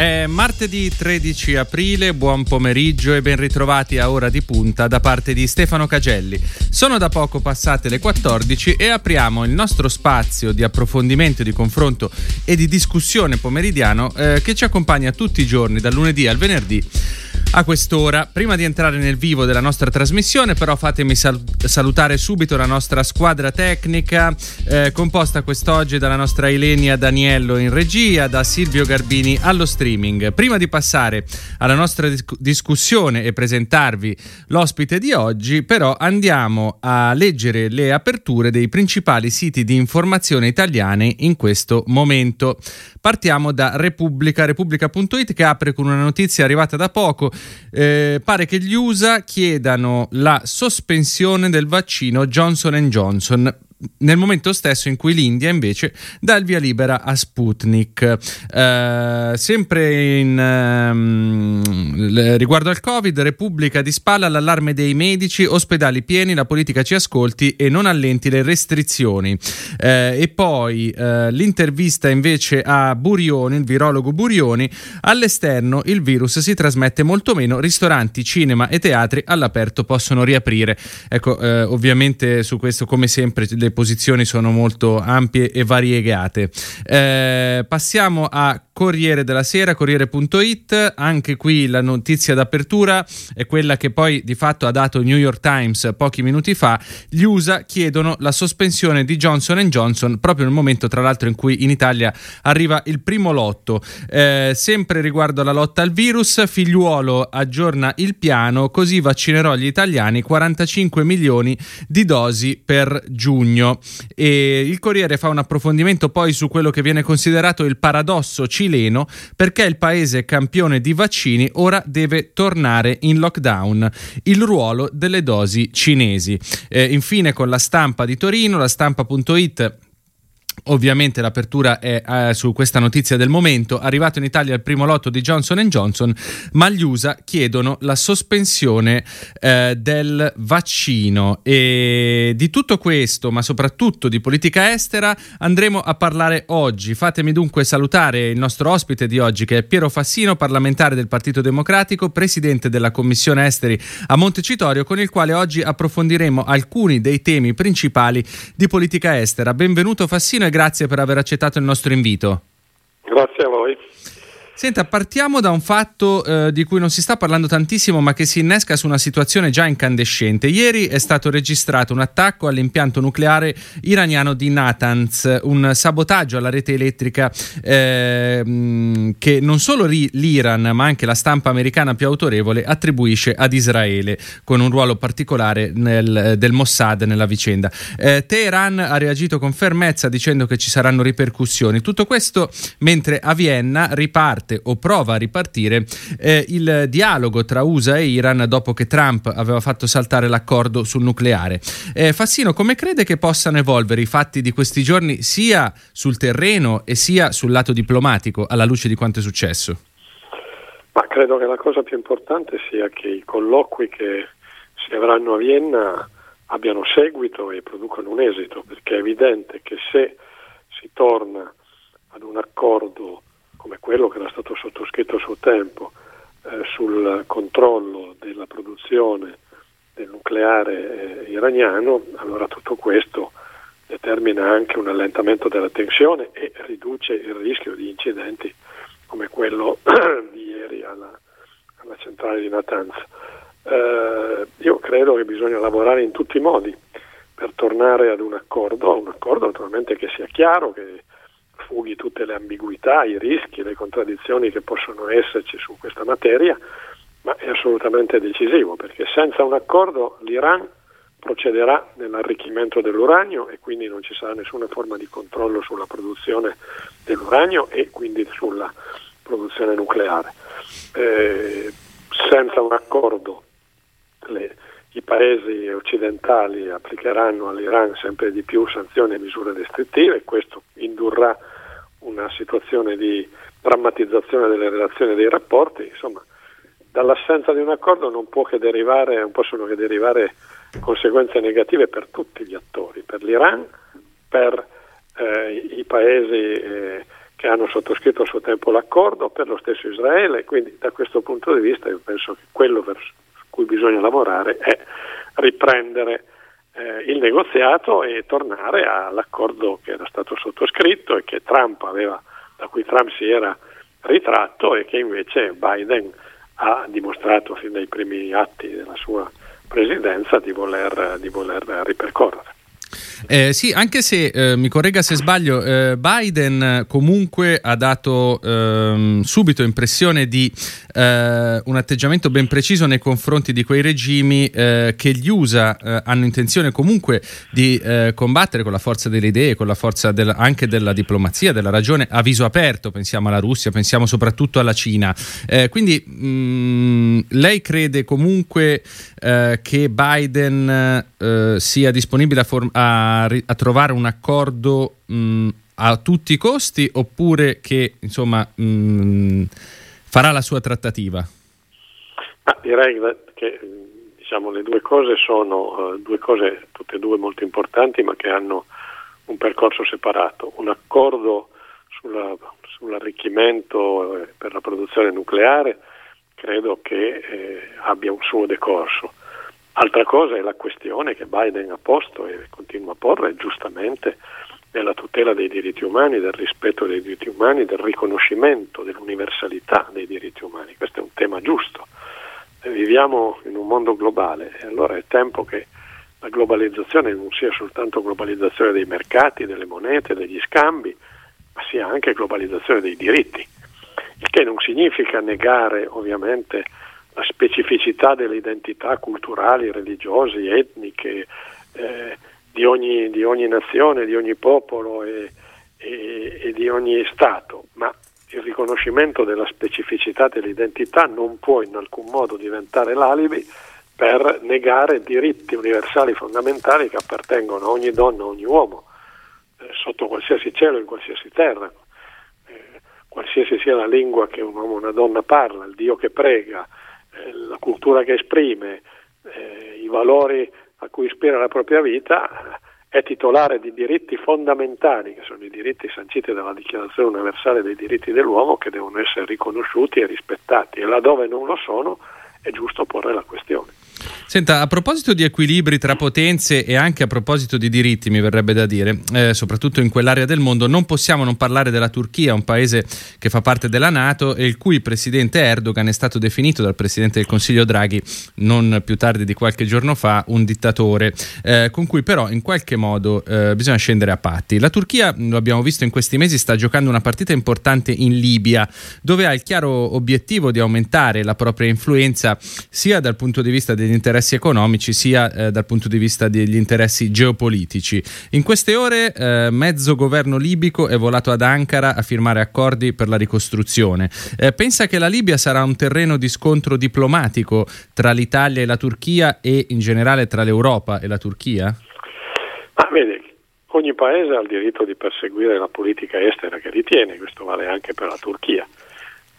È martedì 13 aprile, buon pomeriggio e ben ritrovati a Ora di Punta da parte di Stefano Cagelli. Sono da poco passate le 14 e apriamo il nostro spazio di approfondimento, di confronto e di discussione pomeridiano eh, che ci accompagna tutti i giorni, dal lunedì al venerdì a quest'ora. Prima di entrare nel vivo della nostra trasmissione, però, fatemi sal- salutare subito la nostra squadra tecnica, eh, composta quest'oggi dalla nostra Ilenia Daniello in regia, da Silvio Garbini allo streaming. Prima di passare alla nostra dis- discussione e presentarvi l'ospite di oggi, però, andiamo a leggere le aperture dei principali siti di informazione italiani in questo momento. Partiamo da Repubblica, repubblica.it che apre con una notizia arrivata da poco. Eh, pare che gli USA chiedano la sospensione del vaccino Johnson Johnson nel momento stesso in cui l'India invece dà il via libera a Sputnik. Eh, sempre in, ehm, riguardo al Covid, Repubblica di spalla l'allarme dei medici, ospedali pieni, la politica ci ascolti e non allenti le restrizioni. Eh, e poi eh, l'intervista invece a Burioni, il virologo Burioni, all'esterno il virus si trasmette molto meno, ristoranti, cinema e teatri all'aperto possono riaprire. Ecco, eh, ovviamente su questo come sempre le posizioni sono molto ampie e variegate. Eh, passiamo a Corriere della Sera, Corriere.it, anche qui la notizia d'apertura è quella che poi di fatto ha dato New York Times pochi minuti fa, gli USA chiedono la sospensione di Johnson Johnson proprio nel momento tra l'altro in cui in Italia arriva il primo lotto. Eh, sempre riguardo alla lotta al virus, figliuolo aggiorna il piano, così vaccinerò gli italiani 45 milioni di dosi per giugno. E il Corriere fa un approfondimento poi su quello che viene considerato il paradosso cileno cileno perché il paese campione di vaccini ora deve tornare in lockdown. Il ruolo delle dosi cinesi. Eh, infine con la stampa di Torino, la stampa.it Ovviamente l'apertura è eh, su questa notizia del momento. Arrivato in Italia il primo lotto di Johnson Johnson, ma gli USA chiedono la sospensione eh, del vaccino. E di tutto questo, ma soprattutto di politica estera, andremo a parlare oggi. Fatemi dunque salutare il nostro ospite di oggi, che è Piero Fassino, parlamentare del Partito Democratico, presidente della Commissione Esteri a Montecitorio, con il quale oggi approfondiremo alcuni dei temi principali di politica estera. Benvenuto Fassino grazie per aver accettato il nostro invito. Grazie a voi. Senta, partiamo da un fatto eh, di cui non si sta parlando tantissimo, ma che si innesca su una situazione già incandescente. Ieri è stato registrato un attacco all'impianto nucleare iraniano di Natanz, un sabotaggio alla rete elettrica eh, che non solo l'Iran, ma anche la stampa americana più autorevole attribuisce ad Israele, con un ruolo particolare nel, del Mossad nella vicenda. Eh, Teheran ha reagito con fermezza dicendo che ci saranno ripercussioni. Tutto questo mentre a Vienna riparte riparte o prova a ripartire eh, il dialogo tra USA e Iran dopo che Trump aveva fatto saltare l'accordo sul nucleare. Eh, Fassino, come crede che possano evolvere i fatti di questi giorni sia sul terreno e sia sul lato diplomatico alla luce di quanto è successo? Ma credo che la cosa più importante sia che i colloqui che si avranno a Vienna abbiano seguito e producano un esito, perché è evidente che se si torna ad un accordo come quello che era stato sottoscritto a suo tempo eh, sul controllo della produzione del nucleare eh, iraniano, allora tutto questo determina anche un allentamento della tensione e riduce il rischio di incidenti come quello di ieri alla, alla centrale di Natanz. Eh, io credo che bisogna lavorare in tutti i modi per tornare ad un accordo, un accordo naturalmente che sia chiaro, che fughi tutte le ambiguità, i rischi, le contraddizioni che possono esserci su questa materia, ma è assolutamente decisivo perché senza un accordo l'Iran procederà nell'arricchimento dell'uranio e quindi non ci sarà nessuna forma di controllo sulla produzione dell'uranio e quindi sulla produzione nucleare. Eh, senza un accordo le, i paesi occidentali applicheranno all'Iran sempre di più sanzioni e misure restrittive e questo indurrà una situazione di drammatizzazione delle relazioni e dei rapporti, insomma, dall'assenza di un accordo non, che derivare, non possono che derivare conseguenze negative per tutti gli attori, per l'Iran, per eh, i paesi eh, che hanno sottoscritto a suo tempo l'accordo, per lo stesso Israele, quindi da questo punto di vista io penso che quello per cui bisogna lavorare è riprendere eh, il negoziato e tornare all'accordo che era stato sottoscritto e che Trump aveva, da cui Trump si era ritratto e che invece Biden ha dimostrato fin dai primi atti della sua presidenza di voler, di voler ripercorrere. Eh, sì, anche se eh, mi corregga se sbaglio, eh, Biden comunque ha dato ehm, subito impressione di eh, un atteggiamento ben preciso nei confronti di quei regimi eh, che gli USA eh, hanno intenzione comunque di combattere con la forza delle idee, con la forza del, anche della diplomazia, della ragione, a viso aperto. Pensiamo alla Russia, pensiamo soprattutto alla Cina. quindi mh, mm, lei crede comunque che Biden sia disponibile a, form- a a, trovare un accordo mh, a tutti i costi oppure che insomma mh, farà la sua trattativa? Ah, direi che diciamo, le due cose sono uh, due cose tutte e due molto importanti ma che hanno un percorso separato. Un accordo sulla, sull'arricchimento eh, per la produzione nucleare credo che eh, abbia un suo decorso Altra cosa è la questione che Biden ha posto e continua a porre giustamente della tutela dei diritti umani, del rispetto dei diritti umani, del riconoscimento dell'universalità dei diritti umani. Questo è un tema giusto. Viviamo in un mondo globale e allora è tempo che la globalizzazione non sia soltanto globalizzazione dei mercati, delle monete, degli scambi, ma sia anche globalizzazione dei diritti, il che non significa negare ovviamente la specificità delle identità culturali, religiose, etniche eh, di, ogni, di, ogni, nazione, di ogni popolo e, e, e di ogni Stato, ma il riconoscimento della specificità dell'identità non può in alcun modo diventare l'alibi per negare diritti universali fondamentali che appartengono a ogni donna, a ogni uomo, eh, sotto qualsiasi cielo, in qualsiasi terra, eh, qualsiasi sia la lingua che un uomo o una donna parla, il Dio che prega, eh, la cultura che esprime, eh, i valori a cui ispira la propria vita, è titolare di diritti fondamentali, che sono i diritti sanciti dalla Dichiarazione universale dei diritti dell'uomo, che devono essere riconosciuti e rispettati. E laddove non lo sono, è giusto porre la questione. Senta, a proposito di equilibri tra potenze e anche a proposito di diritti, mi verrebbe da dire, eh, soprattutto in quell'area del mondo, non possiamo non parlare della Turchia, un paese che fa parte della Nato e il cui presidente Erdogan è stato definito dal presidente del Consiglio Draghi non più tardi di qualche giorno fa un dittatore, eh, con cui però in qualche modo eh, bisogna scendere a patti. La Turchia, lo abbiamo visto in questi mesi, sta giocando una partita importante in Libia, dove ha il chiaro obiettivo di aumentare la propria influenza sia dal punto di vista degli interessi economici sia eh, dal punto di vista degli interessi geopolitici. In queste ore eh, mezzo governo libico è volato ad Ankara a firmare accordi per la ricostruzione. Eh, pensa che la Libia sarà un terreno di scontro diplomatico tra l'Italia e la Turchia e in generale tra l'Europa e la Turchia? Ah, vede, ogni paese ha il diritto di perseguire la politica estera che ritiene, questo vale anche per la Turchia.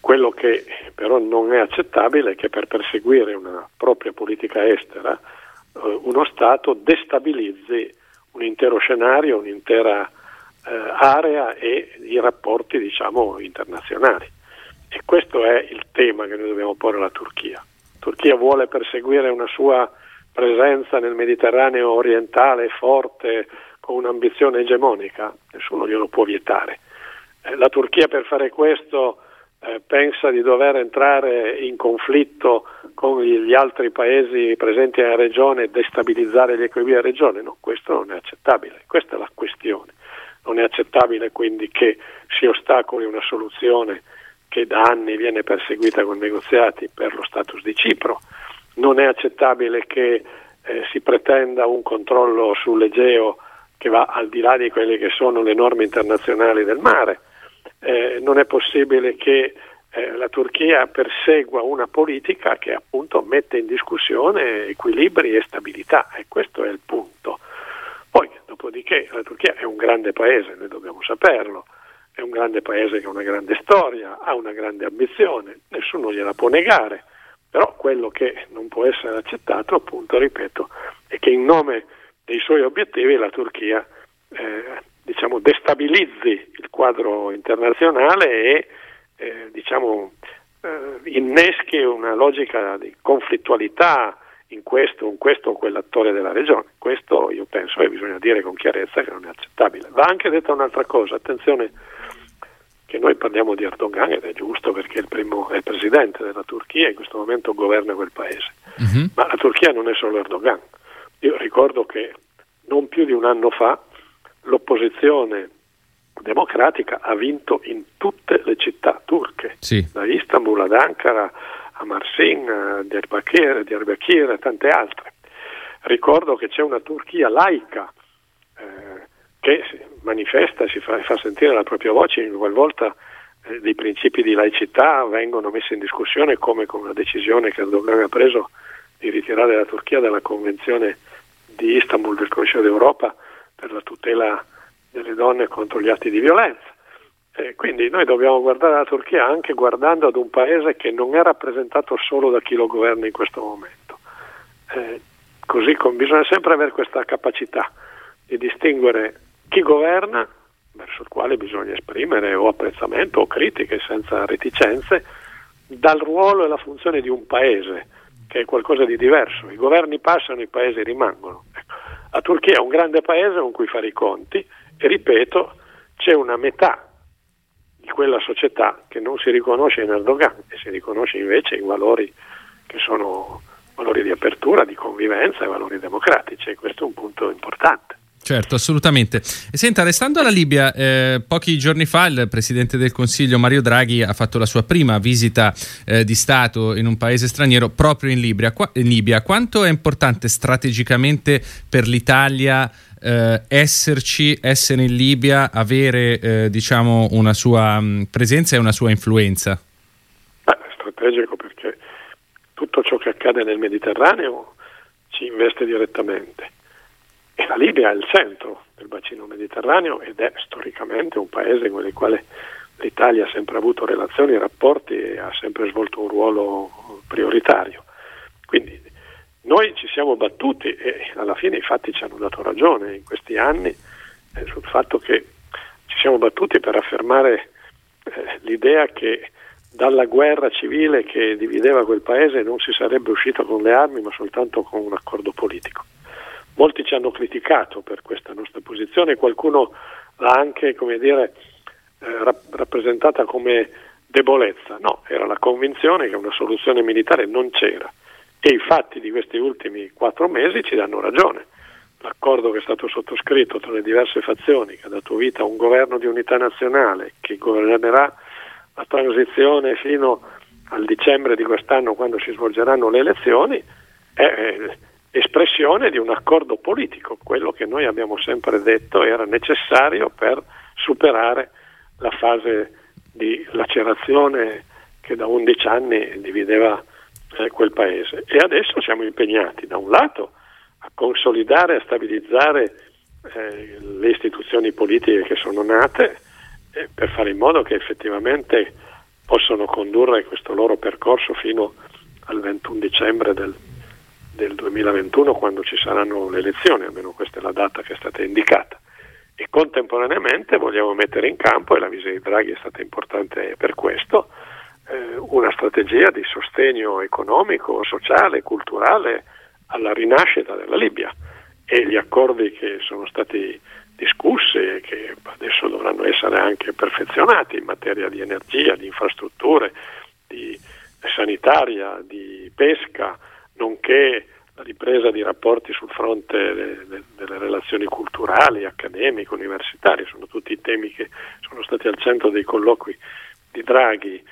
Quello che però non è accettabile è che per perseguire una propria politica estera eh, uno Stato destabilizzi un intero scenario, un'intera eh, area e i rapporti diciamo, internazionali. E questo è il tema che noi dobbiamo porre alla Turchia. La Turchia vuole perseguire una sua presenza nel Mediterraneo orientale forte con un'ambizione egemonica, nessuno glielo può vietare. Eh, la Turchia per fare questo eh, pensa di dover entrare in conflitto con gli altri paesi presenti nella regione e destabilizzare gli equilibri della regione, no, questo non è accettabile, questa è la questione. Non è accettabile quindi che si ostacoli una soluzione che da anni viene perseguita con negoziati per lo status di Cipro, non è accettabile che eh, si pretenda un controllo sull'Egeo che va al di là di quelle che sono le norme internazionali del mare eh, non è possibile che eh, la Turchia persegua una politica che appunto mette in discussione equilibri e stabilità e questo è il punto. Poi, dopodiché, la Turchia è un grande paese, noi dobbiamo saperlo, è un grande paese che ha una grande storia, ha una grande ambizione, nessuno gliela può negare, però quello che non può essere accettato, appunto, ripeto, è che in nome dei suoi obiettivi la Turchia eh, diciamo, destabilizzi il quadro internazionale e eh, diciamo, eh, inneschi una logica di conflittualità in questo, in questo o quell'attore della regione. Questo io penso e bisogna dire con chiarezza che non è accettabile. Va anche detta un'altra cosa, attenzione che noi parliamo di Erdogan ed è giusto perché è il, primo, è il presidente della Turchia e in questo momento governa quel paese. Uh-huh. Ma la Turchia non è solo Erdogan. Io ricordo che non più di un anno fa l'opposizione democratica ha vinto in tutte le città turche, sì. da Istanbul ad Ankara a Marsin, a Diyarbakir, Diyarbakir e tante altre. Ricordo che c'è una Turchia laica eh, che manifesta e si fa, fa, sentire la propria voce in qualvolta eh, dei principi di laicità vengono messi in discussione come con una decisione che Erdogan ha preso di ritirare la Turchia dalla Convenzione di Istanbul del Consiglio d'Europa per la tutela delle donne contro gli atti di violenza. Eh, quindi noi dobbiamo guardare la Turchia anche guardando ad un paese che non è rappresentato solo da chi lo governa in questo momento. Eh, così com- bisogna sempre avere questa capacità di distinguere chi governa, verso il quale bisogna esprimere o apprezzamento o critiche senza reticenze, dal ruolo e la funzione di un paese, che è qualcosa di diverso. I governi passano, i paesi rimangono. La Turchia è un grande paese con cui fare i conti e ripeto, c'è una metà di quella società che non si riconosce in Erdogan e si riconosce invece in valori che sono valori di apertura, di convivenza e valori democratici e questo è un punto importante. Certo, assolutamente. Senta, restando alla Libia, eh, pochi giorni fa il Presidente del Consiglio Mario Draghi ha fatto la sua prima visita eh, di Stato in un paese straniero proprio in Libia. Qua, in Libia. Quanto è importante strategicamente per l'Italia eh, esserci, essere in Libia, avere eh, diciamo una sua mh, mm, presenza e una sua influenza? Beh, è strategico perché tutto ciò che accade nel Mediterraneo ci investe direttamente e la Libia è il centro del bacino mediterraneo ed è storicamente un paese con il quale l'Italia ha sempre avuto relazioni, rapporti e ha sempre svolto un ruolo prioritario. Quindi noi ci siamo battuti e alla fine i fatti ci hanno dato ragione in questi anni eh, sul fatto che ci siamo battuti per affermare eh, l'idea che dalla guerra civile che divideva quel paese non si sarebbe uscito con le armi ma soltanto con un accordo politico. Molti ci hanno criticato per questa nostra posizione, qualcuno l'ha anche come dire, eh, rappresentata come debolezza. No, era la convinzione che una soluzione militare non c'era e i fatti di questi ultimi quattro mesi ci danno ragione. L'accordo che è stato sottoscritto tra le diverse fazioni, che ha dato vita a un governo di unità nazionale che governerà la transizione fino al dicembre di quest'anno quando si svolgeranno le elezioni, è espressione di un accordo politico, quello che noi abbiamo sempre detto era necessario per superare la fase di lacerazione che da 11 anni divideva eh, quel paese. E adesso siamo impegnati da un lato a consolidare e a stabilizzare eh, le istituzioni politiche che sono nate eh, per fare in modo che effettivamente possano condurre questo loro percorso fino al 21 dicembre del, del 2021 quando ci saranno le elezioni, almeno questa è la data che è stata indicata. E contemporaneamente vogliamo mettere in campo, e la visita di Draghi è stata importante per questo, eh, una strategia di sostegno economico, sociale, culturale alla rinascita della Libia e gli accordi che sono stati discussi e che adesso dovranno essere anche perfezionati in materia di energia, di infrastrutture, di sanitaria, di pesca, nonché la ripresa di rapporti sul fronte delle, relazioni culturali, accademiche, universitarie, sono tutti temi che sono stati al centro dei colloqui di Draghi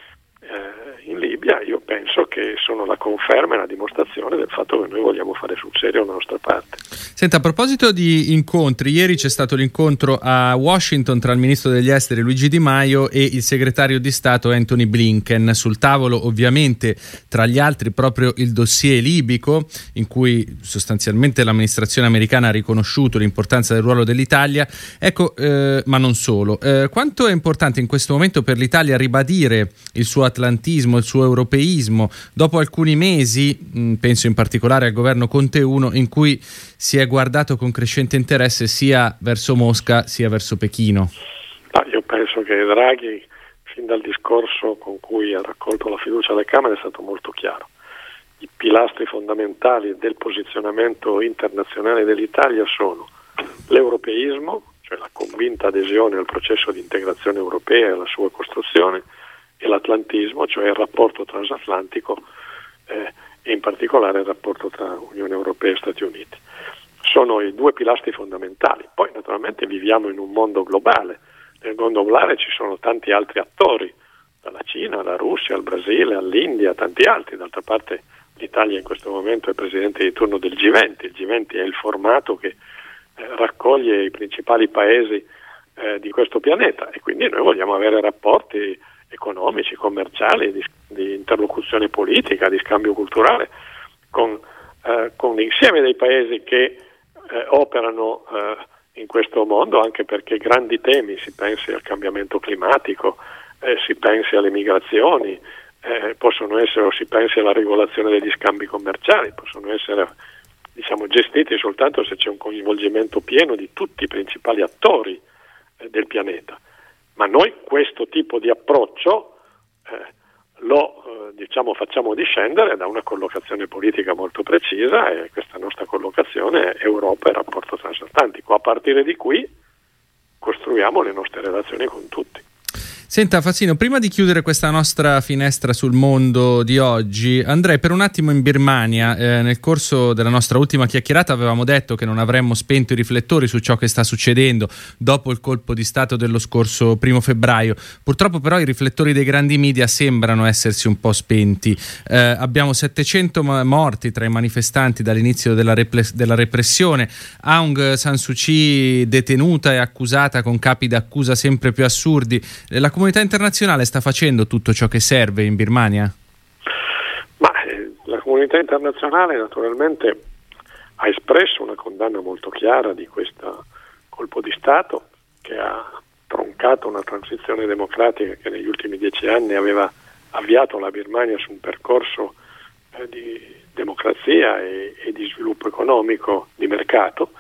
eh, in Libia, io penso che sono la conferma e la dimostrazione del fatto che noi vogliamo fare sul serio la nostra parte. Senta, a proposito di incontri, ieri c'è stato l'incontro a Washington tra il ministro degli esteri Luigi Di Maio e il segretario di Stato Anthony Blinken. Sul tavolo, ovviamente, tra gli altri, proprio il dossier libico, in cui sostanzialmente l'amministrazione americana ha riconosciuto l'importanza del ruolo dell'Italia. Ecco, eh, ma non solo. Eh, quanto è importante in questo momento per l'Italia ribadire il suo atlantismo, il suo europeismo, dopo alcuni mesi, mh, penso in particolare al governo Conte 1, in cui si è guardato con crescente interesse sia verso Mosca sia verso Pechino? Ah, io penso che Draghi, fin dal discorso con cui ha raccolto la fiducia alle Camere, è stato molto chiaro. I pilastri fondamentali del posizionamento internazionale dell'Italia sono l'europeismo, cioè la convinta adesione al processo di integrazione europea e alla sua costruzione, e l'atlantismo, cioè il rapporto transatlantico eh, e in particolare il rapporto tra Unione Europea e Stati Uniti sono i due pilastri fondamentali. Poi naturalmente viviamo in un mondo globale, nel mondo globale ci sono tanti altri attori, dalla Cina alla Russia, al Brasile, all'India, tanti altri, d'altra parte l'Italia in questo momento è presidente di turno del G20, il G20 è il formato che eh, raccoglie i principali paesi eh, di questo pianeta. E quindi noi vogliamo avere rapporti economici, commerciali, di, di interlocuzione politica, di scambio culturale con, eh, con l'insieme dei paesi che eh, operano eh, in questo mondo anche perché grandi temi, si pensi al cambiamento climatico, eh, si pensi alle migrazioni, eh, possono essere o si pensi alla regolazione degli scambi commerciali, possono essere diciamo, gestiti soltanto se c'è un coinvolgimento pieno di tutti i principali attori eh, del pianeta. Ma noi questo tipo di approccio eh, lo diciamo, facciamo discendere da una collocazione politica molto precisa e questa nostra collocazione è Europa e rapporto transatlantico. A partire di qui costruiamo le nostre relazioni con tutti. Senta Fassino, prima di chiudere questa nostra finestra sul mondo di oggi, andrei per un attimo in Birmania. Eh, nel corso della nostra ultima chiacchierata avevamo detto che non avremmo spento i riflettori su ciò che sta succedendo dopo il colpo di Stato dello scorso primo febbraio. Purtroppo però i riflettori dei grandi media sembrano essersi un po' spenti. Eh, abbiamo 700 morti tra i manifestanti dall'inizio della, repre- della repressione, Aung San Suu Kyi detenuta e accusata con capi d'accusa sempre più assurdi. La comunità internazionale sta facendo tutto ciò che serve in Birmania? Ma eh, la comunità internazionale naturalmente ha espresso una condanna molto chiara di questo colpo di Stato che ha troncato una transizione democratica che negli ultimi dieci anni aveva avviato la Birmania su un percorso eh, di democrazia e, e, di sviluppo economico di mercato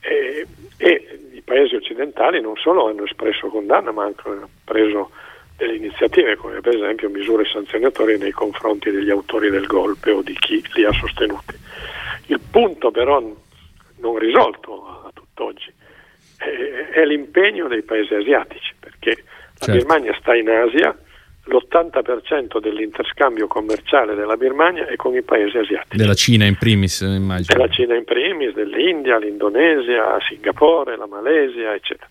e, e paesi occidentali non solo hanno espresso condanna ma anche hanno preso delle iniziative come per esempio misure sanzionatorie nei confronti degli autori del golpe o di chi li ha sostenuti. Il punto però non risolto a tutt'oggi è, l'impegno dei paesi asiatici perché la certo. Birmania sta in Asia l'80% dell'interscambio commerciale della Birmania è con i paesi asiatici. Della Cina in primis, immagino. Della Cina in primis, dell'India, l'Indonesia, Singapore, la Malesia, eccetera.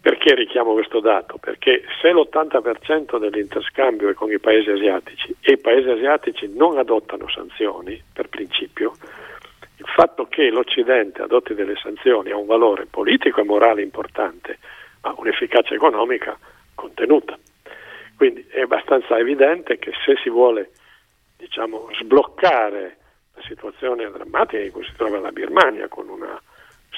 Perché richiamo questo dato? Perché se l'80% dell'interscambio è con i paesi asiatici e i paesi asiatici non adottano sanzioni, per principio, il fatto che l'Occidente adotti delle sanzioni ha un valore politico e morale importante, ma un'efficacia economica contenuta. Quindi è abbastanza evidente che se si vuole diciamo, sbloccare la situazione drammatica in cui si trova la Birmania con una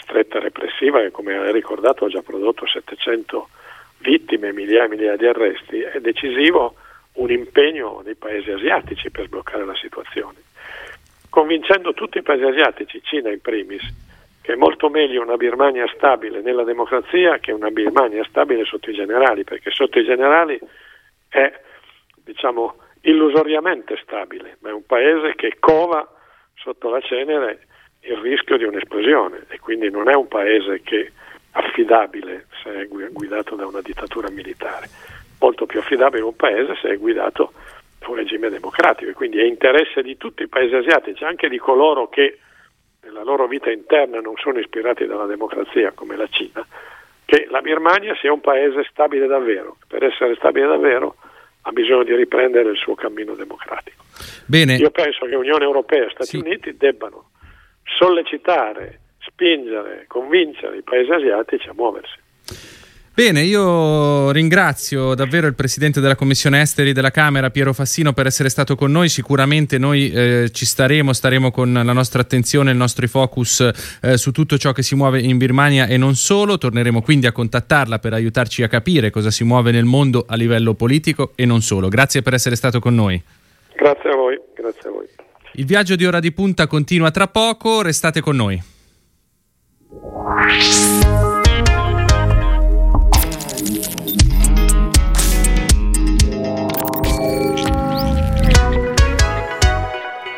stretta repressiva che come ha ricordato ha già prodotto 700 vittime, migliaia e migliaia di arresti, è decisivo un impegno dei paesi asiatici per sbloccare la situazione, convincendo tutti i paesi asiatici, Cina in primis, che è molto meglio una Birmania stabile nella democrazia che una Birmania stabile sotto i generali, perché sotto i generali è diciamo, illusoriamente stabile, ma è un paese che cova sotto la cenere il rischio di un'esplosione e quindi non è un paese che affidabile se è guidato da una dittatura militare, molto più affidabile un paese se è guidato da un regime democratico e quindi è interesse di tutti i paesi asiatici, anche di coloro che nella loro vita interna non sono ispirati dalla democrazia come la Cina, che la Birmania sia un paese stabile davvero. Per essere stabile davvero ha bisogno di riprendere il suo cammino democratico. Bene. Io penso che Unione Europea e Stati sì. Uniti debbano sollecitare, spingere, convincere i paesi asiatici a muoversi. Bene, io ringrazio davvero il Presidente della Commissione Esteri della Camera, Piero Fassino, per essere stato con noi. Sicuramente noi eh, ci staremo, staremo con la nostra attenzione, il nostro focus eh, su tutto ciò che si muove in Birmania e non solo. Torneremo quindi a contattarla per aiutarci a capire cosa si muove nel mondo a livello politico e non solo. Grazie per essere stato con noi. Grazie a voi, grazie a voi. Il viaggio di ora di punta continua tra poco, restate con noi.